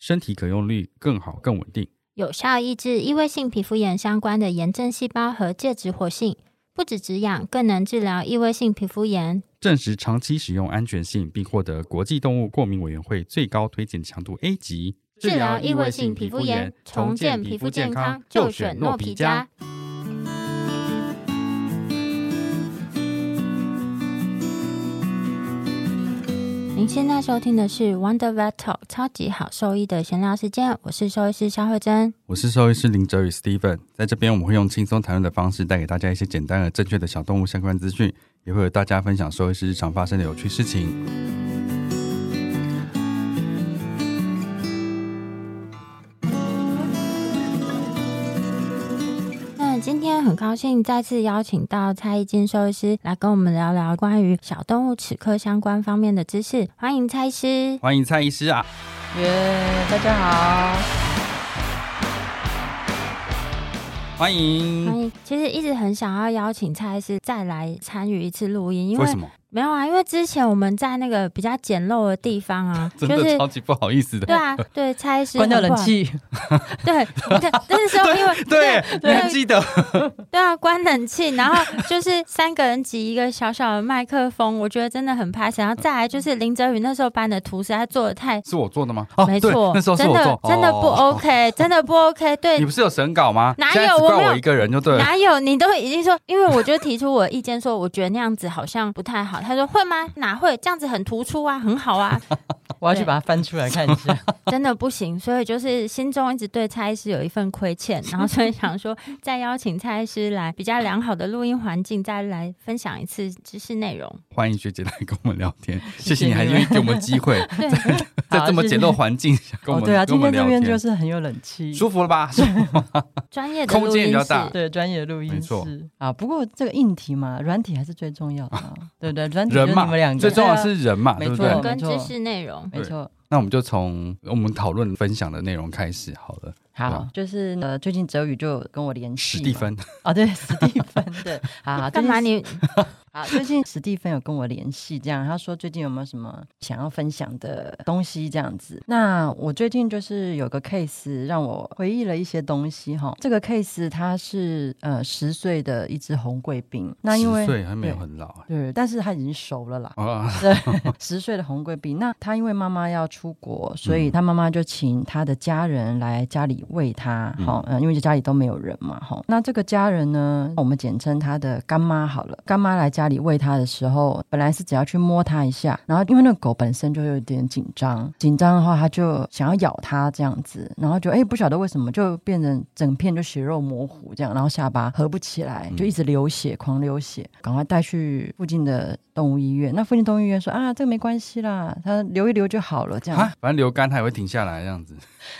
身体可用率更好更稳定，有效抑制异位性皮肤炎相关的炎症细胞和介质活性，不止止痒，更能治疗异位性皮肤炎。证实长期使用安全性，并获得国际动物过敏委员会最高推荐强度 A 级。治疗异位性皮肤炎，重建皮肤健康，就选诺皮加。您现在收听的是 Wonder Vet Talk 超级好兽医的闲聊时间，我是兽医师肖慧珍，我是兽医师林哲宇 Steven，在这边我们会用轻松谈论的方式带给大家一些简单而正确的小动物相关资讯，也会和大家分享兽医师日常发生的有趣事情。天很高兴再次邀请到蔡一金兽医师来跟我们聊聊关于小动物齿科相关方面的知识。欢迎蔡医师，欢迎蔡医师啊！耶，大家好，欢迎，欢迎。其实一直很想要邀请蔡医师再来参与一次录音，因为，为什么？没有啊，因为之前我们在那个比较简陋的地方啊，真的超级不好意思的。对啊，对，蔡医师关掉冷气。对，那时候因为对，你还记得？对啊，关冷气，然后就是三个人挤一个小小的麦克风，我觉得真的很怕。然后再来就是林哲宇那时候搬的图实在做的太……是我做的吗？哦没错，那时候是我做，真的不 OK，真的不 OK。对，你不是有审稿吗？哪有？我怪我一个人就对了。哪有？你都已经说，因为我就提出我的意见，说我觉得那样子好像不太好。他说会吗？哪会这样子很突出啊，很好啊！我要去把它翻出来看一下，真的不行。所以就是心中一直对蔡医师有一份亏欠，然后所以想说再邀请蔡医师来比较良好的录音环境，再来分享一次知识内容。欢迎学姐来跟我们聊天，谢谢你还愿意给我们机会，在在这么简陋环境下跟我们、哦、对啊，今天这边就是很有冷气，舒服了吧？专业的空间比较大，对，专业的录音没错啊。不过这个硬体嘛，软体还是最重要的，啊、对不对？软体人嘛，最重要的是人嘛，对不对？跟知识内容，没错。那我们就从我们讨论分享的内容开始好了。好，就是呃，最近哲宇就跟我联系，史蒂芬哦，对，史蒂芬，对，好，干嘛你？好，最近史蒂芬有跟我联系，这样他说最近有没有什么想要分享的东西这样子。那我最近就是有个 case 让我回忆了一些东西哈。这个 case 它是呃十岁的一只红贵宾，那因为十岁还没有很老，对，对，但是他已经熟了啦。啊，对，十岁的红贵宾，那他因为妈妈要出国，所以他妈妈就请他的家人来家里喂他。好，嗯，因为家里都没有人嘛，哈。那这个家人呢，我们简称他的干妈好了，干妈来家。里喂他的时候，本来是只要去摸他一下，然后因为那个狗本身就有点紧张，紧张的话，他就想要咬他这样子，然后就哎不晓得为什么就变成整片就血肉模糊这样，然后下巴合不起来，就一直流血，狂流血，赶快带去附近的动物医院。那附近动物医院说啊，这个没关系啦，他流一流就好了，这样，反正流干它也会停下来这样子。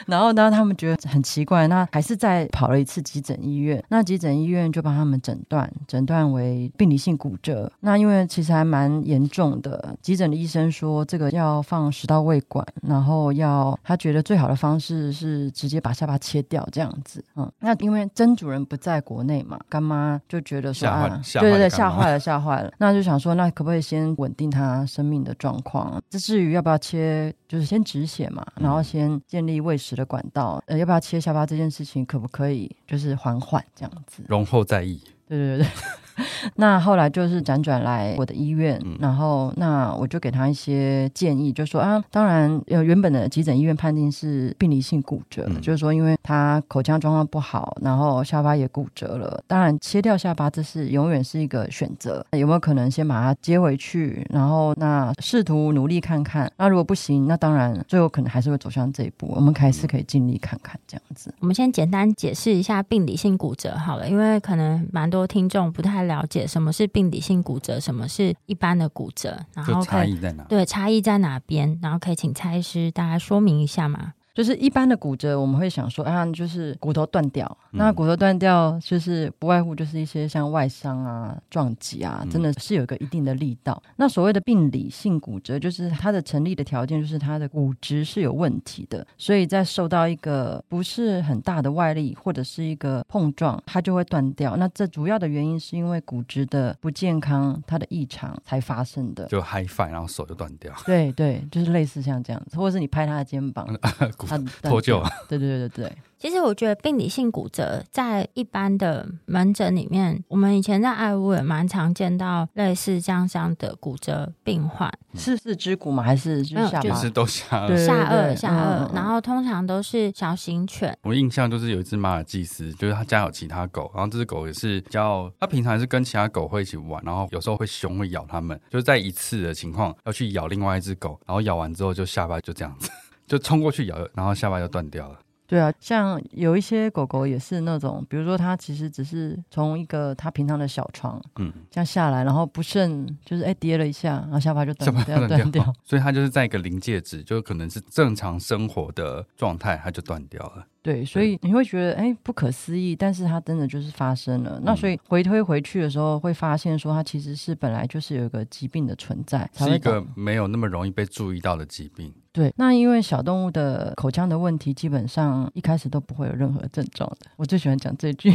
然后呢，他们觉得很奇怪，那还是再跑了一次急诊医院。那急诊医院就帮他们诊断，诊断为病理性骨折。那因为其实还蛮严重的，急诊的医生说这个要放食道胃管，然后要他觉得最好的方式是直接把下巴切掉这样子。嗯，那因为曾主人不在国内嘛，干妈就觉得说啊，对对对，吓坏了，吓坏了。那就想说，那可不可以先稳定他生命的状况？这至于要不要切，就是先止血嘛，然后先建立喂食的管道，呃，要不要切下巴这件事情，可不可以就是缓缓这样子？容后再议。对对对。那后来就是辗转来我的医院，嗯、然后那我就给他一些建议，就说啊，当然呃原本的急诊医院判定是病理性骨折，嗯、就是说因为他口腔状况不好，然后下巴也骨折了，当然切掉下巴这是永远是一个选择，有没有可能先把它接回去，然后那试图努力看看，那如果不行，那当然最后可能还是会走向这一步，我们还是可以尽力看看这样子。我们先简单解释一下病理性骨折好了，因为可能蛮多听众不太。了解什么是病理性骨折，什么是一般的骨折，然后差异在哪？对，差异在哪边？然后可以请蔡医师大家说明一下吗？就是一般的骨折，我们会想说啊，就是骨头断掉。嗯、那骨头断掉，就是不外乎就是一些像外伤啊、撞击啊，真的是有一个一定的力道。嗯、那所谓的病理性骨折，就是它的成立的条件就是它的骨质是有问题的，所以在受到一个不是很大的外力或者是一个碰撞，它就会断掉。那这主要的原因是因为骨质的不健康，它的异常才发生的。就 high five，然后手就断掉。对对，就是类似像这样子，或者是你拍他的肩膀，他脱臼。对对对对对。其实我觉得病理性骨折在一般的门诊里面，我们以前在爱屋也蛮常见到类似这样这样的骨折病患，是四肢骨吗？还是就是下巴？就是都下颚下颚下颚，然后通常都是小型犬。我印象就是有一只马尔济斯，就是他家有其他狗，然后这只狗也是比较，他平常是跟其他狗会一起玩，然后有时候会凶会咬他们，就是在一次的情况要去咬另外一只狗，然后咬完之后就下巴就这样子，就冲过去咬，然后下巴就断掉了。对啊，像有一些狗狗也是那种，比如说它其实只是从一个它平常的小床，嗯，这样下来，然后不慎就是哎跌了一下，然后下巴就断掉，断掉，所以它就是在一个临界值，就可能是正常生活的状态，它就断掉了。对，所以你会觉得哎不可思议，但是它真的就是发生了。那所以回推回去的时候，会发现说它其实是本来就是有一个疾病的存在，是一个没有那么容易被注意到的疾病。对，那因为小动物的口腔的问题，基本上一开始都不会有任何症状的。我最喜欢讲这句，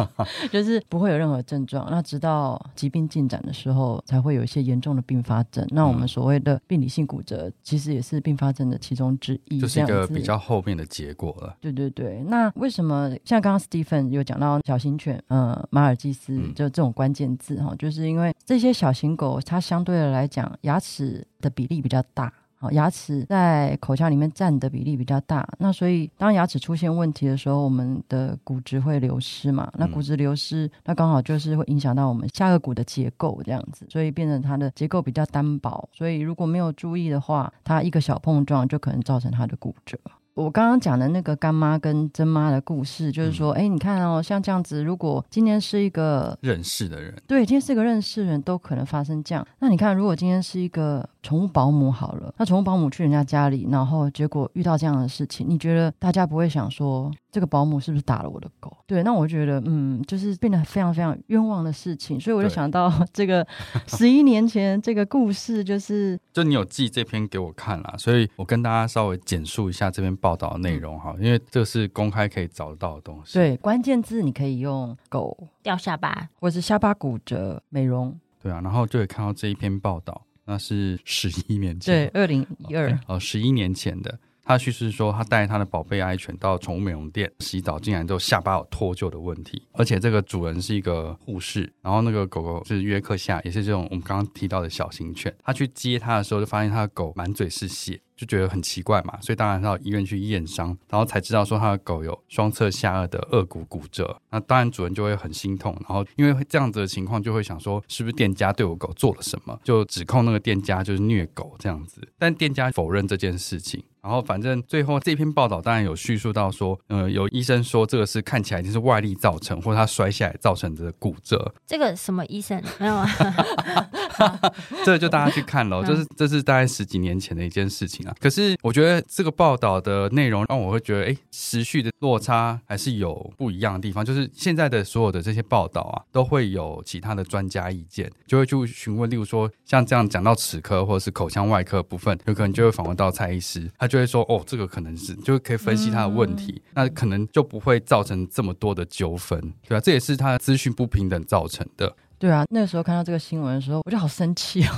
就是不会有任何症状。那直到疾病进展的时候，才会有一些严重的并发症。那我们所谓的病理性骨折，其实也是并发症的其中之一，就是一个比较后面的结果了。对对。对，那为什么像刚刚 Stephen 有讲到小型犬，呃，马尔济斯就这种关键字哈，就是因为这些小型狗它相对的来讲牙齿的比例比较大，好，牙齿在口腔里面占的比例比较大，那所以当牙齿出现问题的时候，我们的骨质会流失嘛，那骨质流失，那刚好就是会影响到我们下颌骨的结构这样子，所以变成它的结构比较单薄，所以如果没有注意的话，它一个小碰撞就可能造成它的骨折。我刚刚讲的那个干妈跟真妈的故事，就是说，哎、嗯，你看哦，像这样子，如果今天是一个认识的人，对，今天是一个认识的人都可能发生这样。那你看，如果今天是一个宠物保姆好了，那宠物保姆去人家家里，然后结果遇到这样的事情，你觉得大家不会想说，这个保姆是不是打了我的狗？对，那我觉得，嗯，就是变得非常非常冤枉的事情。所以我就想到这个 十一年前这个故事，就是就你有寄这篇给我看啦，所以我跟大家稍微简述一下这篇报道的内容哈，因为这是公开可以找得到的东西。对，关键字你可以用狗掉下巴，或是下巴骨折美容。对啊，然后就会看到这一篇报道，那是十一年前，对，二零一二，哦，十一年前的。他叙事说，他带他的宝贝爱犬到宠物美容店洗澡，竟然就下巴有脱臼的问题，而且这个主人是一个护士，然后那个狗狗是约克夏，也是这种我们刚刚提到的小型犬。他去接它的时候，就发现他的狗满嘴是血。就觉得很奇怪嘛，所以当然到医院去验伤，然后才知道说他的狗有双侧下颚的颚骨骨折。那当然主人就会很心痛，然后因为这样子的情况，就会想说是不是店家对我狗做了什么，就指控那个店家就是虐狗这样子。但店家否认这件事情。然后反正最后这篇报道当然有叙述到说，呃，有医生说这个是看起来就是外力造成，或者他摔下来造成的骨折。这个什么医生没有啊？这个就大家去看喽，这是这是大概十几年前的一件事情啊。可是我觉得这个报道的内容让我会觉得，哎，时序的落差还是有不一样的地方。就是现在的所有的这些报道啊，都会有其他的专家意见，就会去询问，例如说像这样讲到齿科或者是口腔外科部分，有可能就会访问到蔡医师，他就会说，哦，这个可能是就可以分析他的问题，那可能就不会造成这么多的纠纷，对吧？这也是他的资讯不平等造成的。对啊，那个时候看到这个新闻的时候，我就好生气哦。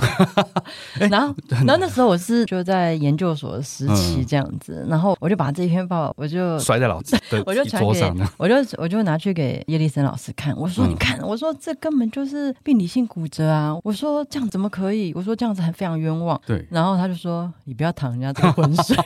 然后，然后那时候我是就在研究所的时期这样子，嗯、然后我就把这一篇报，我就摔在老师的 我就传给，我就我就拿去给叶立森老师看。我说：“你看，我说这根本就是病理性骨折啊！我说这样怎么可以？我说这样子还非常冤枉。”对。然后他就说：“你不要淌人家这个浑水。”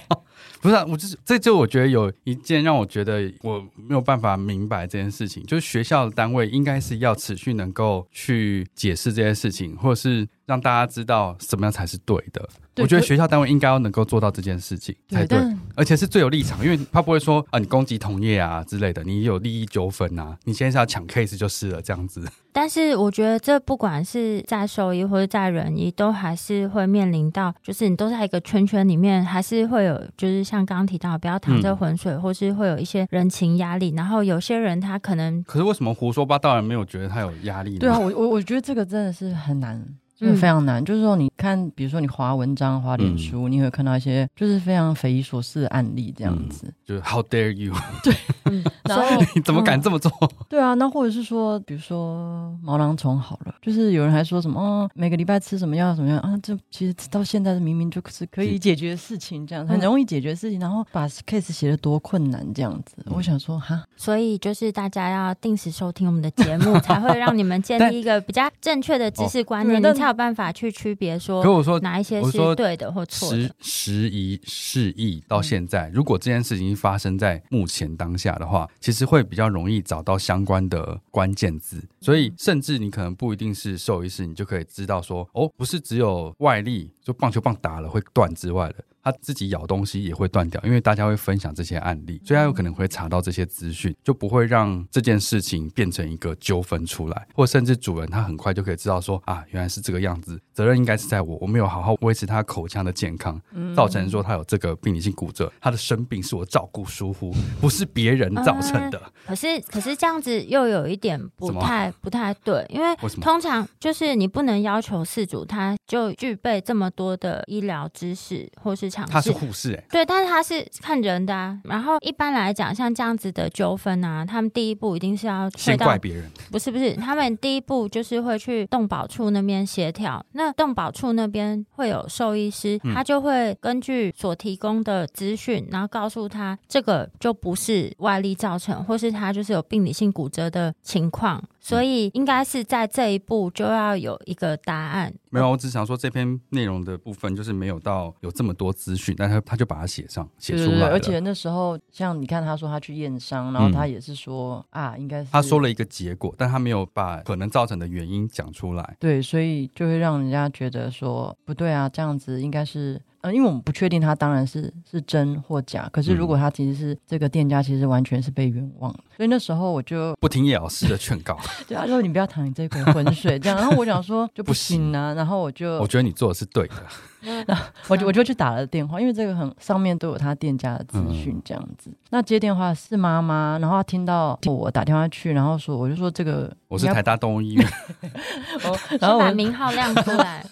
不是、啊，我就是这就我觉得有一件让我觉得我没有办法明白这件事情，就是学校的单位应该是要持续能够去去解释这些事情，或是让大家知道什么样才是对的。对我觉得学校单位应该要能够做到这件事情才对，对，而且是最有立场，因为他不会说啊，你攻击同业啊之类的，你有利益纠纷啊，你现在是要抢 case 就是了这样子。但是我觉得这不管是在兽医或者在人医，都还是会面临到，就是你都在一个圈圈里面，还是会有，就是像刚刚提到，不要淌这浑水，嗯、或是会有一些人情压力。然后有些人他可能，可是为什么胡说八道人没有觉得他有压力呢？对啊，我我我觉得这个真的是很难。就是非常难，嗯、就是说，你看，比如说你划文章、划脸书，嗯、你会看到一些就是非常匪夷所思的案例，这样子。嗯、就是 How dare you？对，嗯、然后你怎么敢这么做？嗯、对啊，那或者是说，比如说毛囊虫好了，就是有人还说什么，哦，每个礼拜吃什么药，什么样啊？这其实到现在明明就是可以解决的事情，这样很容易解决的事情，然后把 case 写的多困难，这样子。嗯、我想说，哈，所以就是大家要定时收听我们的节目，才会让你们 建立一个比较正确的知识观念。但有办法去区别说，可我说哪一些是对的或错的？时时移世易到现在，如果这件事情发生在目前当下的话，其实会比较容易找到相关的关键字。所以，甚至你可能不一定是兽医师，你就可以知道说，哦，不是只有外力，就棒球棒打了会断之外的。他自己咬东西也会断掉，因为大家会分享这些案例，所以他有可能会查到这些资讯，就不会让这件事情变成一个纠纷出来，或甚至主人他很快就可以知道说啊，原来是这个样子，责任应该是在我，我没有好好维持他口腔的健康，造成说他有这个病理性骨折，他的生病是我照顾疏忽，不是别人造成的。嗯、可是可是这样子又有一点不太不太对，因为通常就是你不能要求事主他就具备这么多的医疗知识或是。他是护士哎、欸，对，但是他是看人的啊。然后一般来讲，像这样子的纠纷啊，他们第一步一定是要先怪别人，不是不是，他们第一步就是会去动保处那边协调。那动保处那边会有兽医师，他就会根据所提供的资讯，然后告诉他这个就不是外力造成，或是他就是有病理性骨折的情况。所以应该是在这一步就要有一个答案。没有，我只想说这篇内容的部分就是没有到有这么多资讯，但他他就把它写上写出来了。对对对，而且那时候像你看，他说他去验伤，然后他也是说、嗯、啊，应该是他说了一个结果，但他没有把可能造成的原因讲出来。对，所以就会让人家觉得说不对啊，这样子应该是。呃，因为我们不确定他当然是是真或假，可是如果他其实是这个店家，其实完全是被冤枉，所以那时候我就不听叶老师的劝告，对啊，说你不要淌你这口浑水，这样，然后我想说就不行啊，然后我就我觉得你做的是对的。那我就我就去打了电话，因为这个很上面都有他店家的资讯这样子。嗯、那接电话是妈妈，然后听到我打电话去，然后说我就说这个我是台大动物医院，然后把名号亮出来，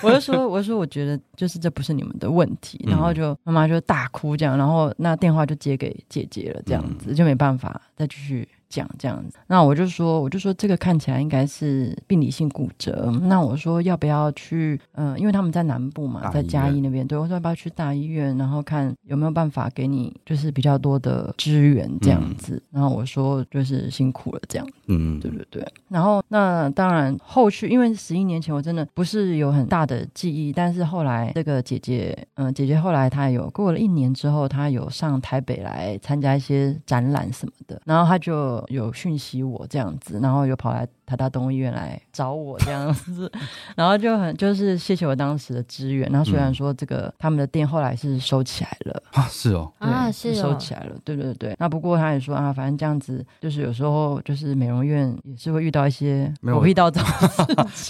我就说我就说我觉得就是这不是你们的问题，然后就妈妈就大哭这样，然后那电话就接给姐姐了，这样子就没办法再继续。讲这样子，那我就说，我就说这个看起来应该是病理性骨折。那我说要不要去？嗯、呃，因为他们在南部嘛，在嘉义那边。对，我说要不要去大医院，然后看有没有办法给你，就是比较多的支援这样子。嗯、然后我说就是辛苦了这样子。嗯，对对对。然后那当然后续，因为十一年前我真的不是有很大的记忆，但是后来这个姐姐，嗯、呃，姐姐后来她有过了一年之后，她有上台北来参加一些展览什么的，然后她就。有讯息我这样子，然后又跑来台大动物医院来找我这样子，然后就很就是谢谢我当时的支援。然后虽然说这个、嗯、他们的店后来是收起来了啊，是哦，对啊是收起来了，对对对。那不过他也说啊，反正这样子就是有时候就是美容院也是会遇到一些狗屁倒灶。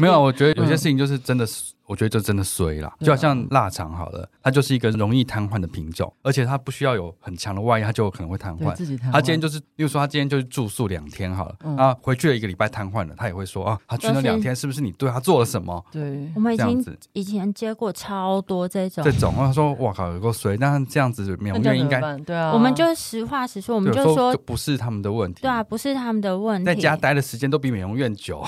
没有，我觉得有些事情就是真的是。我觉得这真的衰了，就好像腊肠好了，它就是一个容易瘫痪的品种，而且它不需要有很强的外力，它就可能会瘫痪。自己瘫痪。他今天就是，比如说他今天就是住宿两天好了，啊，回去了一个礼拜瘫痪了，他也会说啊，他去了两天是不是你对他做了什么？对，我们已经以前接过超多这种。这种，他说哇靠，有够衰，那这样子美容院应该对啊，我们就实话实说，我们就说不是他们的问题，对啊，不是他们的问题，在家待的时间都比美容院久，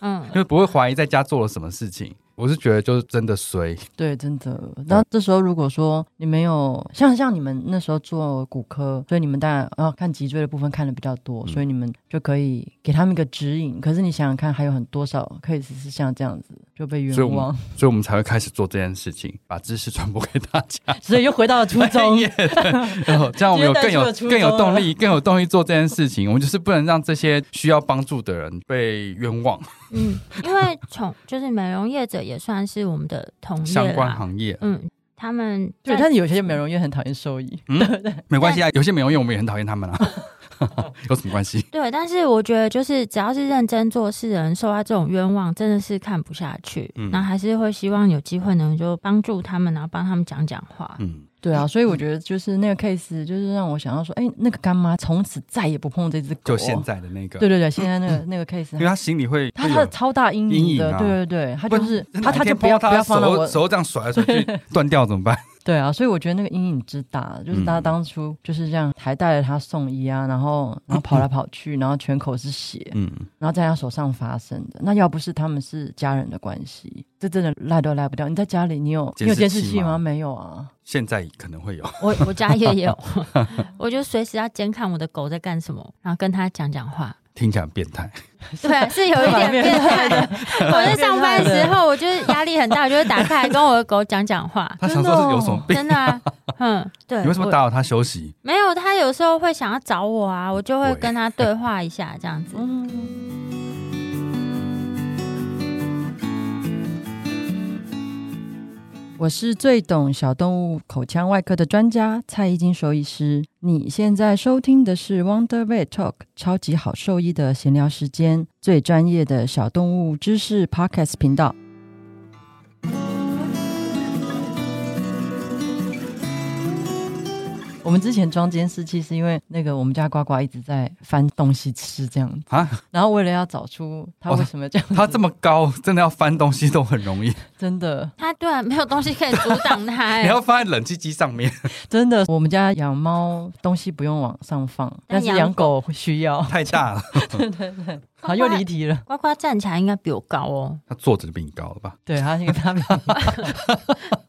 嗯，因为不会怀疑在家做了什么事情。我是觉得就是真的衰，对，真的。那这时候如果说你没有像像你们那时候做骨科，所以你们当然要看脊椎的部分看的比较多，嗯、所以你们就可以给他们一个指引。可是你想想看，还有很多少 case 是像这样子，就被冤枉们，所以我们才会开始做这件事情，把知识传播给大家。所以又回到了初衷。然后 这样我们有更有更有动力，更有动力做这件事情。我们就是不能让这些需要帮助的人被冤枉。嗯，因为从就是美容业者也算是我们的同业相关行业。嗯，他们对，但是有些美容业很讨厌兽医，嗯，对对，没关系啊，有些美容业我们也很讨厌他们啊。有什么关系？对，但是我觉得就是只要是认真做事的人，受到这种冤枉，真的是看不下去。嗯，然后还是会希望有机会能就帮助他们，然后帮他们讲讲话。嗯，对啊，所以我觉得就是那个 case，就是让我想到说，哎，那个干妈从此再也不碰这只狗。就现在的那个。对对对，现在那个那个 case，因为他心里会，他他的超大阴影的，对对对，他就是他他就不要不要放到我手这样甩来甩去 断掉怎么办？对啊，所以我觉得那个阴影之大，就是他当初就是这样，还带着他送医啊，然后然后 跑来跑去，然后全口是血，嗯，然后在他手上发生的。那要不是他们是家人的关系，这真的赖都赖不掉。你在家里，你有你有监视器吗？没有啊。现在可能会有，我我家也有，我就随时要监看我的狗在干什么，然后跟他讲讲话。听起来很变态，对，是有一点变态的。我在上班的时候，我就是压力很大，我就会打开来跟我的狗讲讲话。他想说是有什么病？真的啊，嗯，对。你为什么打扰他休息？没有，他有时候会想要找我啊，我就会跟他对话一下，这样子。我是最懂小动物口腔外科的专家蔡依金兽医师。你现在收听的是 Wonder Vet Talk 超级好兽医的闲聊时间，最专业的小动物知识 Podcast 频道。我们之前装监视器是因为那个我们家呱呱一直在翻东西吃这样子啊，然后为了要找出它为什么这样，它这么高，真的要翻东西都很容易，真的。它对啊，没有东西可以阻挡他，你要放在冷气机上面，真的。我们家养猫东西不用往上放，但是养狗需要，太大了。对对对，好又离题了。呱呱站起来应该比我高哦，他坐着就比你高了吧？对，他应该他比。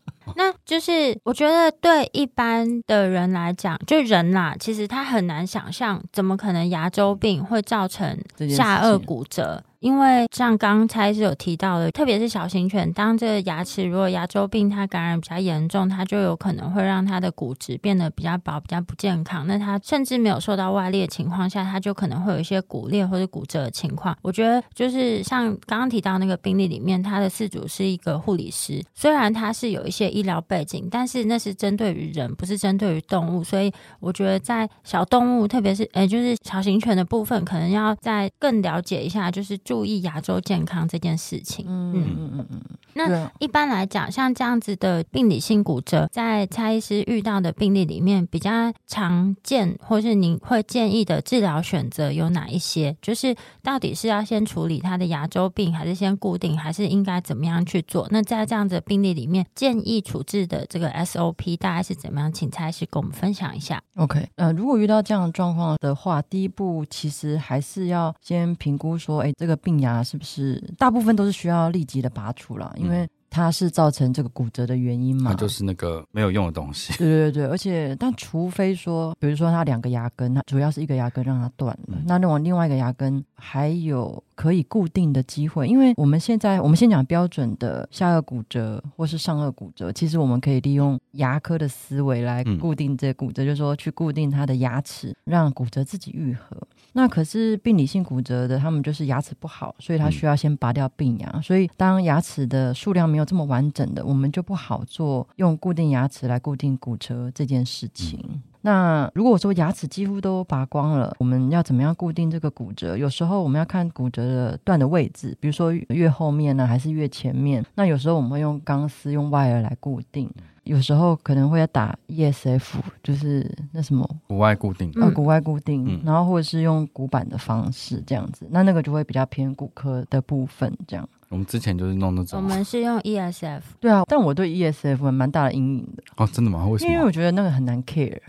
那就是我觉得对一般的人来讲，就人啦，其实他很难想象，怎么可能牙周病会造成下颚骨折。因为像刚才是有提到的，特别是小型犬，当这个牙齿如果牙周病它感染比较严重，它就有可能会让它的骨质变得比较薄、比较不健康。那它甚至没有受到外力的情况下，它就可能会有一些骨裂或者骨折的情况。我觉得就是像刚刚提到那个病例里面，它的饲主是一个护理师，虽然他是有一些医疗背景，但是那是针对于人，不是针对于动物。所以我觉得在小动物，特别是诶，就是小型犬的部分，可能要再更了解一下，就是。注意牙周健康这件事情。嗯嗯嗯嗯。那一般来讲，像这样子的病理性骨折，在蔡医师遇到的病例里面，比较常见，或是您会建议的治疗选择有哪一些？就是到底是要先处理他的牙周病，还是先固定，还是应该怎么样去做？那在这样子的病例里面，建议处置的这个 SOP 大概是怎么样？请蔡医师跟我们分享一下。OK，呃，如果遇到这样的状况的话，第一步其实还是要先评估说，哎，这个。病牙是不是大部分都是需要立即的拔除了？因为它是造成这个骨折的原因嘛。它就是那个没有用的东西。对 对对，而且但除非说，比如说它两个牙根，它主要是一个牙根让它断了，嗯、那另外另外一个牙根还有可以固定的机会。因为我们现在我们先讲标准的下颚骨折或是上颚骨折，其实我们可以利用牙科的思维来固定这个骨折，嗯、就是说去固定它的牙齿，让骨折自己愈合。那可是病理性骨折的，他们就是牙齿不好，所以他需要先拔掉病牙。所以当牙齿的数量没有这么完整的，我们就不好做用固定牙齿来固定骨折这件事情。那如果说牙齿几乎都拔光了，我们要怎么样固定这个骨折？有时候我们要看骨折的断的位置，比如说越后面呢，还是越前面？那有时候我们会用钢丝、用 wire 来固定。有时候可能会要打 ESF，就是那什么骨外固定，呃，骨外固定，嗯、然后或者是用骨板的方式这样子，那那个就会比较偏骨科的部分这样。我们之前就是弄那种，我们是用 ESF，对啊，但我对 ESF 蛮大的阴影的。哦，真的吗？为什么？因为我觉得那个很难 care。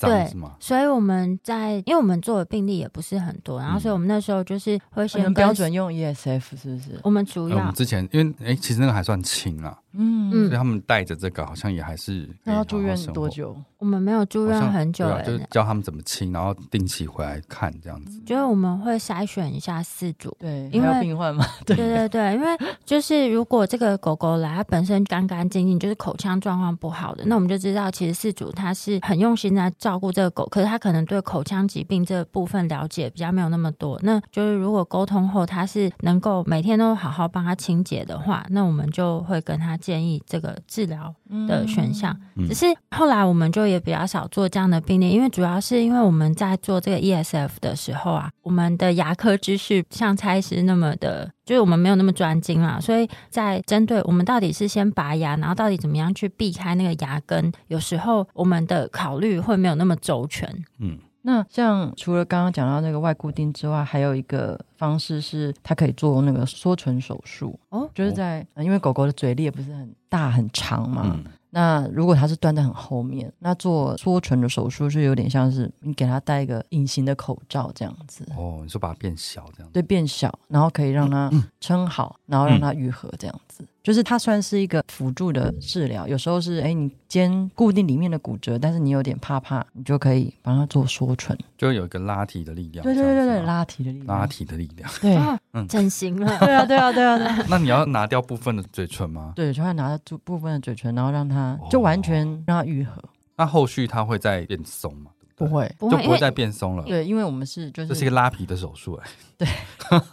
对是吗？所以我们在，因为我们做的病例也不是很多，然后所以我们那时候就是会先很标准用 ESF 是不是？我们主要、呃、我们之前因为哎，其实那个还算轻啊，嗯，所以他们带着这个好像也还是那要住院多久？我们没有住院很久、欸，就是教他们怎么清，然后定期回来看这样子。就是我们会筛选一下四组，对，因为病患嘛，对对对对，因为就是如果这个狗狗来，它本身干干净净，就是口腔状况不好的，那我们就知道其实四组它是很用心在照顾这个狗，可是他可能对口腔疾病这部分了解比较没有那么多。那就是如果沟通后他是能够每天都好好帮他清洁的话，那我们就会跟他建议这个治疗的选项。嗯、只是后来我们就也比较少做。这样的病例，因为主要是因为我们在做这个 ESF 的时候啊，我们的牙科知识像蔡医师那么的，就是我们没有那么专精啦，所以在针对我们到底是先拔牙，然后到底怎么样去避开那个牙根，有时候我们的考虑会没有那么周全。嗯，那像除了刚刚讲到那个外固定之外，还有一个方式是它可以做那个缩唇手术哦，就是在因为狗狗的嘴裂不是很大很长嘛。嗯那如果它是断在很后面，那做缩唇的手术是有点像是你给它戴一个隐形的口罩这样子。哦，你说把它变小这样子？对，变小，然后可以让它撑好，嗯、然后让它愈合这样子。嗯就是它算是一个辅助的治疗，有时候是哎，你肩固定里面的骨折，但是你有点怕怕，你就可以帮它做缩唇，就有一个拉提的力量。对对对对，拉提的力量，拉提的力量。对，嗯，整形了。对啊对啊对啊对啊。那你要拿掉部分的嘴唇吗？对，就会拿掉部分的嘴唇，然后让它就完全让它愈合。那后续它会再变松吗？不会，就不会再变松了。对，因为我们是就是这是一个拉皮的手术哎。对，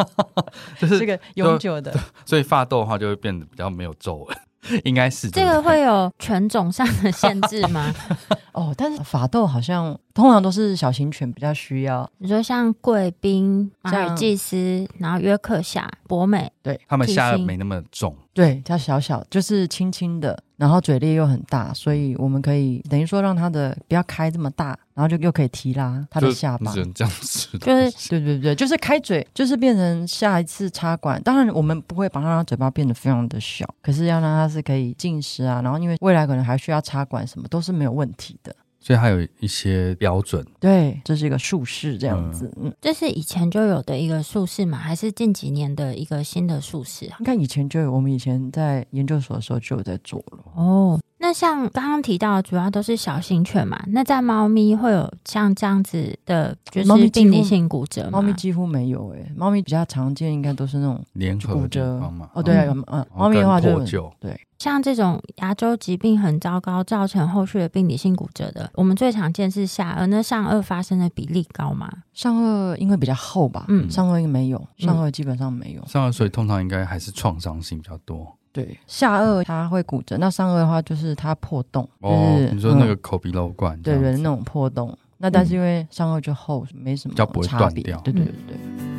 就是这个永久的，所以发痘的话就会变得比较没有皱纹。应该是这个会有犬种上的限制吗？哦，但是法斗好像通常都是小型犬比较需要。你说像贵宾、马尔济斯，然后约克夏、博美，对，他们下颚没那么重，对，它小小就是轻轻的，然后嘴裂又很大，所以我们可以等于说让它的不要开这么大，然后就又可以提拉它的下巴，只能这样子，就是对对对，就是开嘴，就是变成下一次插管。当然我们不会把它嘴巴变得非常的小，可是要让它是可以进食啊，然后因为未来可能还需要插管，什么都是没有问题的。所以还有一些标准，对，这是一个术式这样子，嗯，这是以前就有的一个术式嘛？还是近几年的一个新的术式啊？应该以前就有，我们以前在研究所的时候就有在做了。哦，那像刚刚提到的，主要都是小型犬嘛？那在猫咪会有像这样子的，就是病理性骨折吗？猫咪几乎没有诶，猫咪比较常见应该都是那种连骨折嘛。哦，对啊，嗯嗯，猫咪的话就对。像这种牙周疾病很糟糕，造成后续的病理性骨折的，我们最常见是下颚。那上颚发生的比例高吗？上颚因为比较厚吧，嗯，上颚应该没有，上颚基本上没有。嗯、上颚所以通常应该还是创伤性比较多。对，下颚它会骨折，那上颚的话就是它破洞。哦，就是、你说那个口鼻瘘管、嗯？对对，那种破洞。那但是因为上颚就厚，没什么差别，不会断掉。对对对对。嗯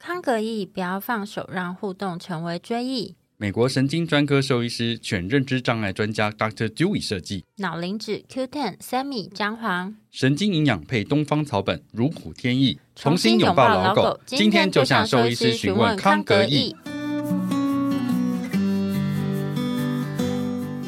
康格义不要放手，让互动成为追忆。美国神经专科兽医师、犬认知障碍专家 Dr. Dewey 设计。脑磷脂 Q10 Sammy 姜黄。神经营养配东方草本，如虎添翼。重新拥抱老狗。今天就向兽医师询问康格义。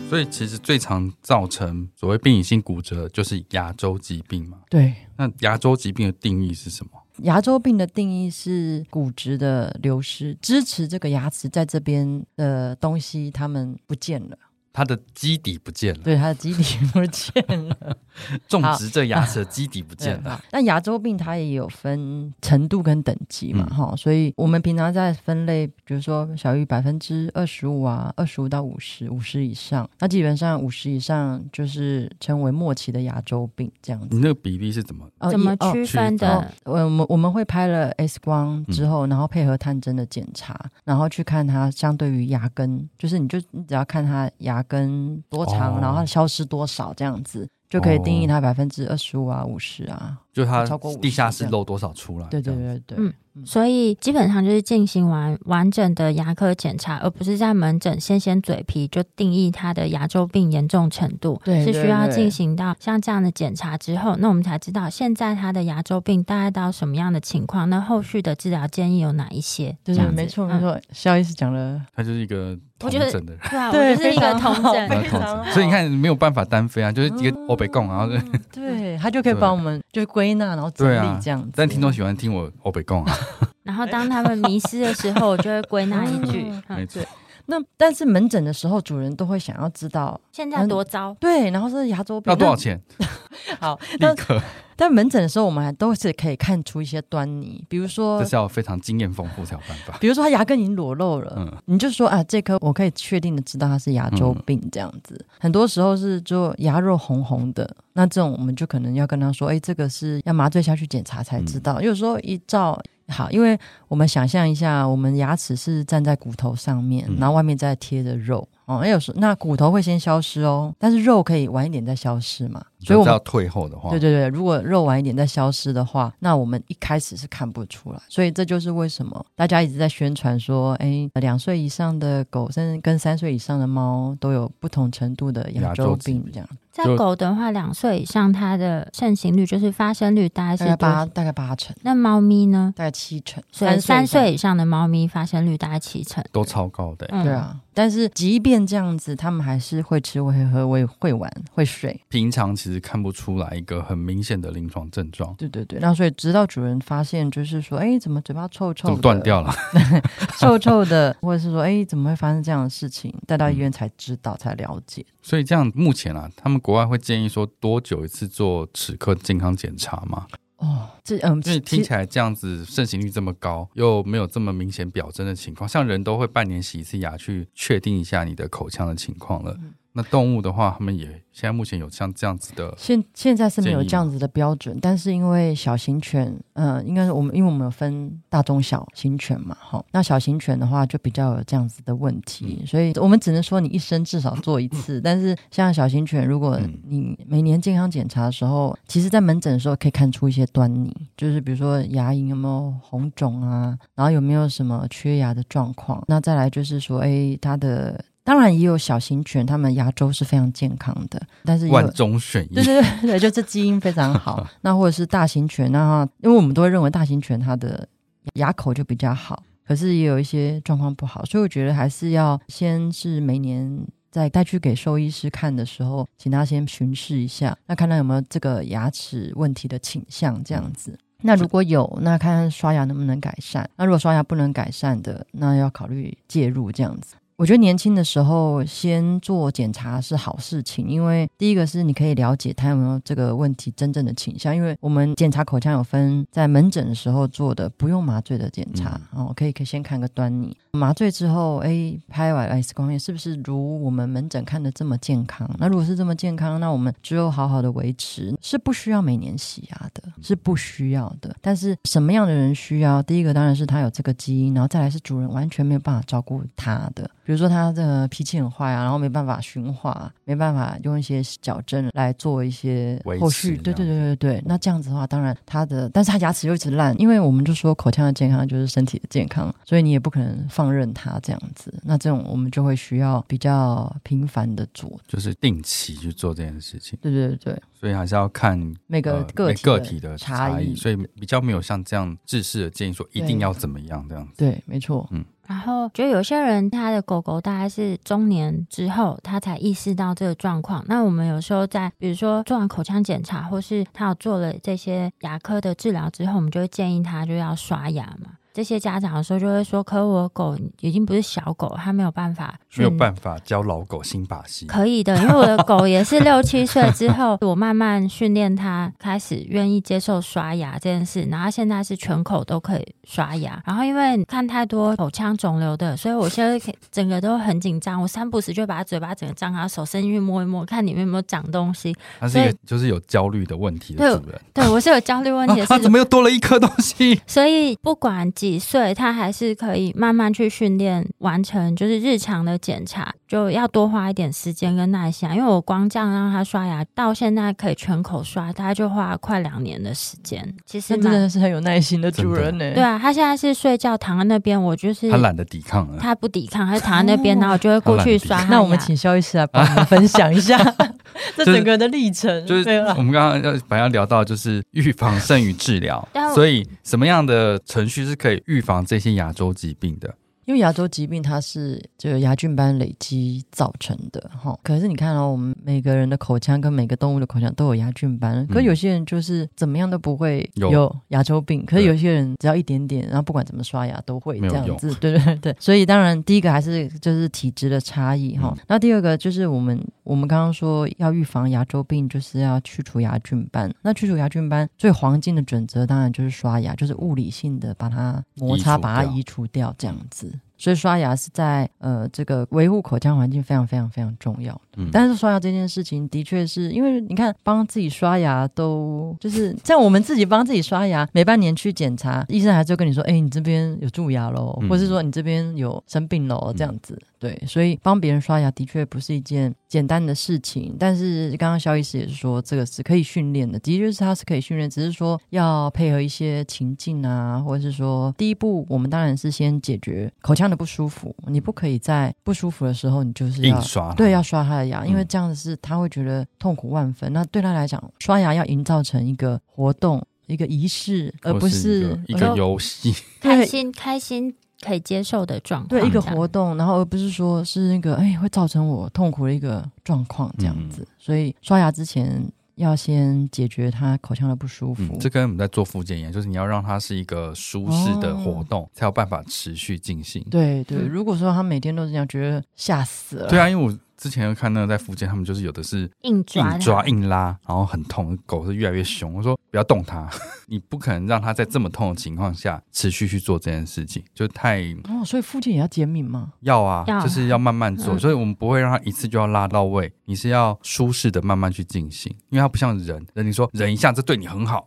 所以，其实最常造成所谓病理性骨折，就是牙周疾病嘛。对。那牙周疾病的定义是什么？牙周病的定义是骨质的流失，支持这个牙齿在这边的东西，它们不见了。它的基底不见了，对，它的基底不见了，种植这牙齿的基底不见了。那牙周病它也有分程度跟等级嘛，哈、嗯，所以我们平常在分类，比如说小于百分之二十五啊，二十五到五十，五十以上，那基本上五十以上就是称为末期的牙周病这样子。你那个比例是怎么、哦、怎么区分的？哦、我们我们会拍了 X 光之后，然后配合探针的检查，嗯、然后去看它相对于牙根，就是你就你只要看它牙。跟多长，哦、然后它消失多少，这样子就可以定义它百分之二十五啊、五十啊，就它地下室漏多少出来？对对对对，嗯，所以基本上就是进行完完整的牙科检查，而不是在门诊先先嘴皮就定义他的牙周病严重程度。对，是需要进行到像这样的检查之后，那我们才知道现在他的牙周病大概到什么样的情况，那后续的治疗建议有哪一些？对，没错没错，肖医师讲了，他就是一个。我觉得对啊，对，我就是一个同诊，非常好。所以你看没有办法单飞啊，就是一个欧北共，然后对他就可以帮我们就归纳，然后整理这样子。但听众喜欢听我欧北贡啊。然后当他们迷失的时候，我就会归纳一句，没错。那但是门诊的时候，主人都会想要知道现在多糟。对，然后是牙周病要多少钱？好，立刻。但门诊的时候，我们还都是可以看出一些端倪，比如说，这是要非常经验丰富才有办法。比如说，他牙根已经裸露了，嗯，你就说啊，这颗我可以确定的知道它是牙周病这样子。嗯、很多时候是就牙肉红红的，那这种我们就可能要跟他说，哎，这个是要麻醉下去检查才知道。嗯、有时候一照好，因为我们想象一下，我们牙齿是站在骨头上面，嗯、然后外面再贴着肉。哦，那有时那骨头会先消失哦，但是肉可以晚一点再消失嘛。所以我们要退后的话，对对对，如果肉晚一点再消失的话，那我们一开始是看不出来。所以这就是为什么大家一直在宣传说，哎，两岁以上的狗，甚至跟三岁以上的猫都有不同程度的牙周病这样。在狗的话，两岁以上它的盛行率就是发生率大概是八，大概八成。那猫咪呢？大概七成。所以三岁以上的猫咪发生率大概七成，都超高的。对啊。但是即便这样子，它们还是会吃、会喝、会会玩、会睡。平常其实看不出来一个很明显的临床症状。对对对，那所以直到主人发现，就是说，哎，怎么嘴巴臭臭的？断掉了？臭臭的，或者是说，哎，怎么会发生这样的事情？带到医院才知道，才了解。所以这样，目前啊，他们国外会建议说多久一次做齿科健康检查吗？哦，这嗯，因为听起来这样子盛行率这么高，又没有这么明显表征的情况，像人都会半年洗一次牙去确定一下你的口腔的情况了。嗯那动物的话，他们也现在目前有像这样子的，现现在是没有这样子的标准，但是因为小型犬，呃，应该是我们因为我们有分大中小型犬嘛，哈，那小型犬的话就比较有这样子的问题，所以我们只能说你一生至少做一次，但是像小型犬，如果你每年健康检查的时候，其实在门诊的时候可以看出一些端倪，就是比如说牙龈有没有红肿啊，然后有没有什么缺牙的状况，那再来就是说，哎，它的。当然也有小型犬，它们牙周是非常健康的，但是万中选一，对对对对，就这基因非常好。那或者是大型犬，那因为我们都会认为大型犬它的牙口就比较好，可是也有一些状况不好，所以我觉得还是要先是每年在带去给兽医师看的时候，请他先巡视一下，那看他有没有这个牙齿问题的倾向，这样子。那如果有，那看看刷牙能不能改善。那如果刷牙不能改善的，那要考虑介入这样子。我觉得年轻的时候先做检查是好事情，因为第一个是你可以了解他有没有这个问题真正的倾向。因为我们检查口腔有分在门诊的时候做的不用麻醉的检查，嗯、哦，可以可以先看个端倪。麻醉之后，哎，拍完 X 光片是不是如我们门诊看的这么健康？那如果是这么健康，那我们只有好好的维持，是不需要每年洗牙的，是不需要的。但是什么样的人需要？第一个当然是他有这个基因，然后再来是主人完全没有办法照顾他的。比如说他的脾气很坏啊，然后没办法驯化，没办法用一些矫正来做一些后续。对对对对对，那这样子的话，当然他的，但是他牙齿又一直烂，因为我们就说口腔的健康就是身体的健康，所以你也不可能放任他这样子。那这种我们就会需要比较频繁的做，就是定期去做这件事情。对对对对，所以还是要看每个个体、呃、个体的差异，所以比较没有像这样制式的建议说一定要怎么样这样子。对，没错，嗯。然后，觉得有些人他的狗狗大概是中年之后，他才意识到这个状况。那我们有时候在，比如说做完口腔检查，或是他有做了这些牙科的治疗之后，我们就会建议他就要刷牙嘛。这些家长的时候就会说：“可我狗已经不是小狗，它没有办法，没有办法教老狗新把戏。可以的，因为我的狗也是 六七岁之后，我慢慢训练它，开始愿意接受刷牙这件事。然后它现在是全口都可以刷牙。然后因为看太多口腔肿瘤的，所以我现在整个都很紧张。我三不时就把它嘴巴整个张开，手伸进去摸一摸，看里面有没有长东西。它是一个就是有焦虑的问题的主人。对，对我是有焦虑问题的。它怎么又多了一颗东西？所以不管。几岁，他还是可以慢慢去训练完成，就是日常的检查，就要多花一点时间跟耐心。啊因为我光这样让他刷牙，到现在可以全口刷，大概就花了快两年的时间。其实真的是很有耐心的主人呢。对啊，他现在是睡觉躺在那边，我就是他懒得抵抗了，他不抵抗，他就躺在那边，然后我就会过去刷。那我们请肖医师来帮我们分享一下 这整个的历程。就是我们刚刚要本来要聊到就是预防胜于治疗，所以什么样的程序是可以预防这些牙周疾病的？因为牙周疾病它是这个牙菌斑累积造成的哈，可是你看哦，我们每个人的口腔跟每个动物的口腔都有牙菌斑，可是有些人就是怎么样都不会有。牙周病，可是有些人只要一点点，然后不管怎么刷牙都会这样子，对对对。所以当然第一个还是就是体质的差异哈，那第二个就是我们我们刚刚说要预防牙周病，就是要去除牙菌斑。那去除牙菌斑最黄金的准则当然就是刷牙，就是物理性的把它摩擦把它移除掉这样子。所以刷牙是在呃这个维护口腔环境非常非常非常重要。嗯，但是刷牙这件事情的确是因为你看帮自己刷牙都就是像我们自己帮自己刷牙，每半年去检查，医生还是会跟你说，哎，你这边有蛀牙喽，或是说你这边有生病喽，这样子。对，所以帮别人刷牙的确不是一件简单的事情。但是刚刚肖医师也是说，这个是可以训练的，的确是它是可以训练，只是说要配合一些情境啊，或者是说第一步，我们当然是先解决口腔的不舒服，你不可以在不舒服的时候，你就是要硬刷，对，要刷它的牙，因为这样子是他会觉得痛苦万分。嗯、那对他来讲，刷牙要营造成一个活动、一个仪式，而不是一个游戏，开心开心可以接受的状况，对，一个活动，然后而不是说是那个哎会造成我痛苦的一个状况这样子。嗯、所以刷牙之前。要先解决他口腔的不舒服，嗯、这跟我们在做复健一样，就是你要让它是一个舒适的活动，哦、才有办法持续进行。对对，如果说他每天都是这样，觉得吓死了。对啊，因为我。之前有看那个在福建，他们就是有的是硬抓、硬抓、硬拉，然后很痛，狗是越来越凶。我说不要动它，你不可能让它在这么痛的情况下持续去做这件事情，就太哦。所以复健也要减敏吗？要啊，就是要慢慢做。所以我们不会让它一次就要拉到位，你是要舒适的慢慢去进行，因为它不像人，人你说忍一下这对你很好，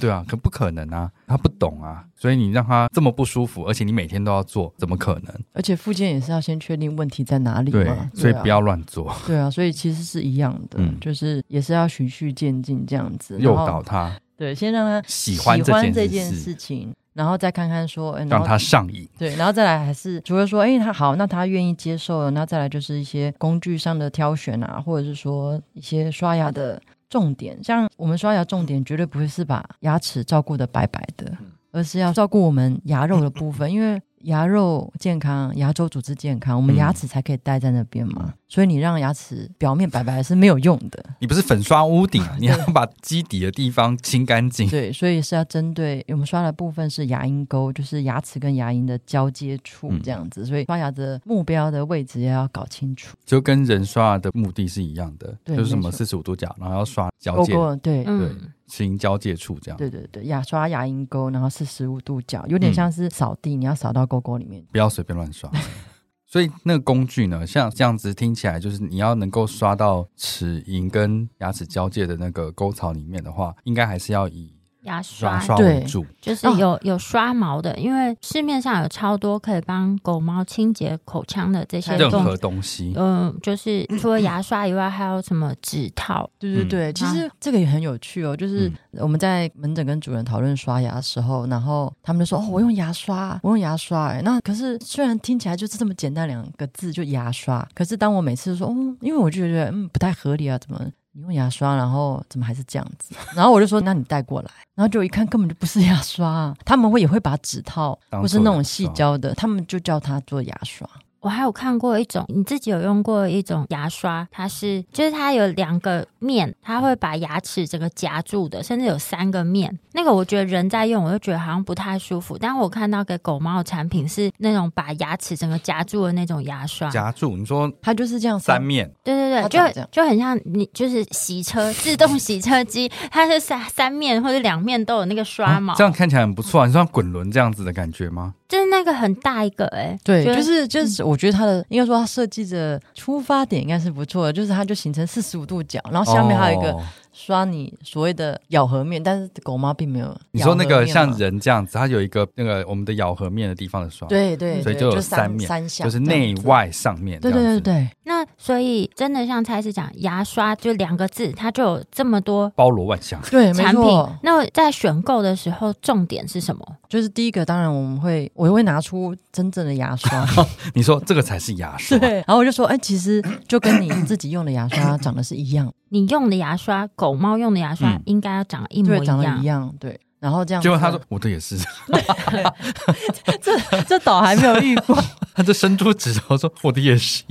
对啊，可不可能啊？他不懂啊。所以你让他这么不舒服，而且你每天都要做，怎么可能？而且复健也是要先确定问题在哪里嘛。对，所以不要乱做。对啊，所以其实是一样的，嗯、就是也是要循序渐进这样子，诱导他。对，先让他喜欢这件事情，然后再看看说，欸、让他上瘾。对，然后再来还是除了说，哎、欸，他好，那他愿意接受了，那再来就是一些工具上的挑选啊，或者是说一些刷牙的重点，像我们刷牙重点绝对不会是把牙齿照顾的白白的。而是要照顾我们牙肉的部分，因为牙肉健康，牙周组织健康，我们牙齿才可以待在那边嘛。嗯、所以你让牙齿表面白白是没有用的。你不是粉刷屋顶，你要把基底的地方清干净。对，所以是要针对我们刷的部分是牙龈沟，就是牙齿跟牙龈的交接处这样子。嗯、所以刷牙的目标的位置也要搞清楚，就跟人刷牙的目的是一样的，对就是什么四十五度角，然后要刷交界，对对。嗯行交界处这样，对对对，牙刷牙龈沟，然后是十五度角，有点像是扫地，嗯、你要扫到沟沟里面，不要随便乱刷。所以那个工具呢，像这样子听起来，就是你要能够刷到齿龈跟牙齿交界的那个沟槽里面的话，应该还是要以。牙刷，牙刷为主，就是有有刷毛的，因为市面上有超多可以帮狗猫清洁口腔的这些任何东西。嗯，就是 除了牙刷以外，还有什么指套？对对对，其实这个也很有趣哦。就是我们在门诊跟主人讨论刷牙的时候，然后他们就说：“哦，我用牙刷，我用牙刷。”哎，那可是虽然听起来就是这么简单两个字，就牙刷。可是当我每次说：“嗯，因为我就觉得嗯不太合理啊，怎么？”你用牙刷，然后怎么还是这样子？然后我就说，那你带过来，然后就一看，根本就不是牙刷，他们会也会把指套，或是那种细胶的，他们就叫它做牙刷。我还有看过一种，你自己有用过一种牙刷，它是就是它有两个面，它会把牙齿整个夹住的，甚至有三个面。那个我觉得人在用，我就觉得好像不太舒服。但我看到给狗猫的产品是那种把牙齿整个夹住的那种牙刷，夹住。你说它就是这样三面？对对对，就就很像你就是洗车自动洗车机，它是三三面或者两面都有那个刷毛，啊，这样看起来很不错，啊。你说像滚轮这样子的感觉吗？就是那个很大一个哎，欸，对，就是就是，我觉得它的应该说它设计的出发点应该是不错的，就是它就形成四十五度角，然后下面还有一个刷你所谓的咬合面，但是狗猫并没有。你说那个像人这样子，它有一个那个我们的咬合面的地方的刷，对对，所以就有三面，三项，就是内外上面。对对对对。那所以真的像蔡司讲，牙刷就两个字，它就有这么多包罗万象对产品。那在选购的时候，重点是什么？就是第一个，当然我们会，我会拿出真正的牙刷。你说这个才是牙刷，对。然后我就说，哎，其实就跟你自己用的牙刷长得是一样。你用的牙刷，狗猫用的牙刷，应该要长得一模一样。对，长得一样，对。然后这样，结果他说我的也是，这这倒还没有遇过。他就伸出指头说我的也是，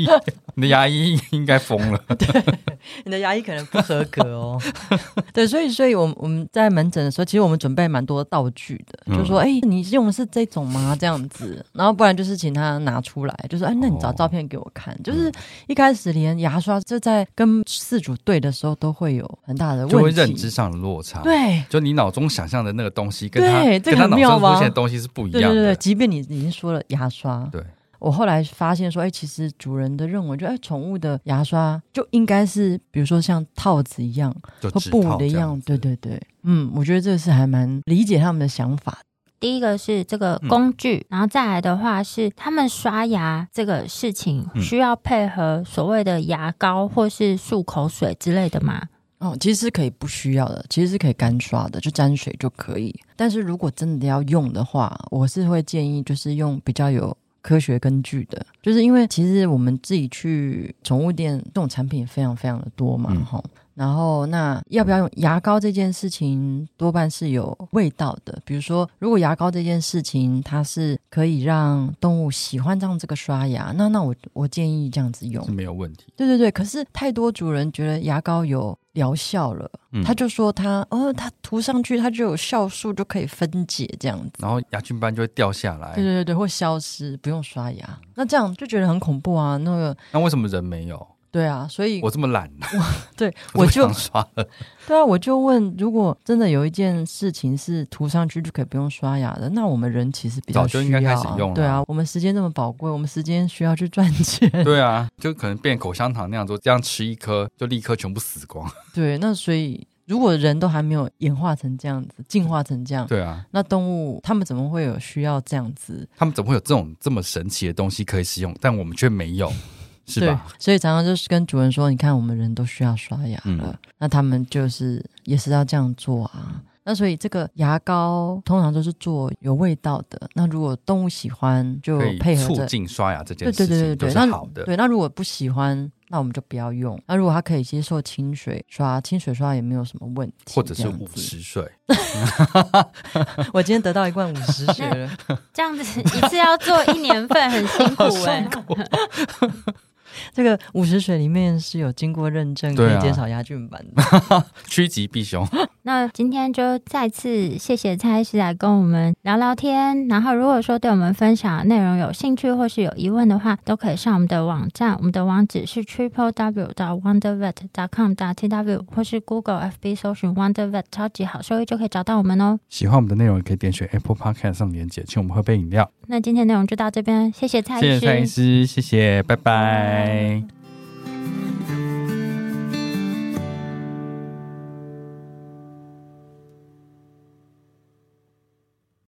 你的牙医应该疯了。对，你的牙医可能不合格哦。对，所以所以，我我们在门诊的时候，其实我们准备蛮多道具的，嗯、就说哎，你用的是这种吗？这样子，然后不然就是请他拿出来，就说哎，那你找照片给我看。哦、就是一开始连牙刷就在跟饲主对的时候，都会有很大的问题，就会认知上的落差。对，就你脑中想象的。那个东西跟他对这个跟他脑中出现的东西是不一样的。对对对，即便你已经说了牙刷，对，我后来发现说，哎，其实主人的认为就，哎，宠物的牙刷就应该是，比如说像套子一样，和布的一样。对对对，嗯，我觉得这个是还蛮理解他们的想法。第一个是这个工具，嗯、然后再来的话是他们刷牙这个事情需要配合所谓的牙膏或是漱口水之类的吗？哦，其实是可以不需要的，其实是可以干刷的，就沾水就可以。但是如果真的要用的话，我是会建议就是用比较有科学根据的，就是因为其实我们自己去宠物店，这种产品非常非常的多嘛，哈、嗯。然后，那要不要用牙膏这件事情，多半是有味道的。比如说，如果牙膏这件事情它是可以让动物喜欢这样这个刷牙，那那我我建议这样子用是没有问题。对对对，可是太多主人觉得牙膏有疗效了，嗯、他就说他哦，他涂上去他就有酵素就可以分解这样子，然后牙菌斑就会掉下来。对对对，会消失，不用刷牙。那这样就觉得很恐怖啊。那个，那为什么人没有？对啊，所以我这么懒，对，我就刷了。对啊，我就问，如果真的有一件事情是涂上去就可以不用刷牙的，那我们人其实比较早就应该开始用了。对啊，我们时间这么宝贵，我们时间需要去赚钱。对啊，就可能变口香糖那样做，这样吃一颗就立刻全部死光。对，那所以如果人都还没有演化成这样子，进化成这样，对啊，那动物他们怎么会有需要这样子？他们怎么会有这种这么神奇的东西可以使用，但我们却没有？是吧？所以常常就是跟主人说，你看我们人都需要刷牙了，嗯、那他们就是也是要这样做啊。那所以这个牙膏通常都是做有味道的。那如果动物喜欢，就配合促进刷牙这件事情，对对对对对，是好的。对，那如果不喜欢，那我们就不要用。那如果他可以接受清水刷，清水刷也没有什么问题。或者是五十水。我今天得到一罐五十水了。这样子一次要做一年份，很辛苦哎、欸。这个五十水里面是有经过认证，可以减少牙菌斑的，趋吉避凶。那今天就再次谢谢蔡医师来跟我们聊聊天。然后如果说对我们分享的内容有兴趣或是有疑问的话，都可以上我们的网站，我们的网址是 triple w 到 wondervet dot com 打 t w 或是 Google FB 搜寻 wondervet 超级好收益就可以找到我们哦。喜欢我们的内容，也可以点选 Apple Podcast 上连接，请我们喝杯饮料。那今天内容就到这边，谢谢蔡医师，谢谢蔡医师，谢谢，拜拜。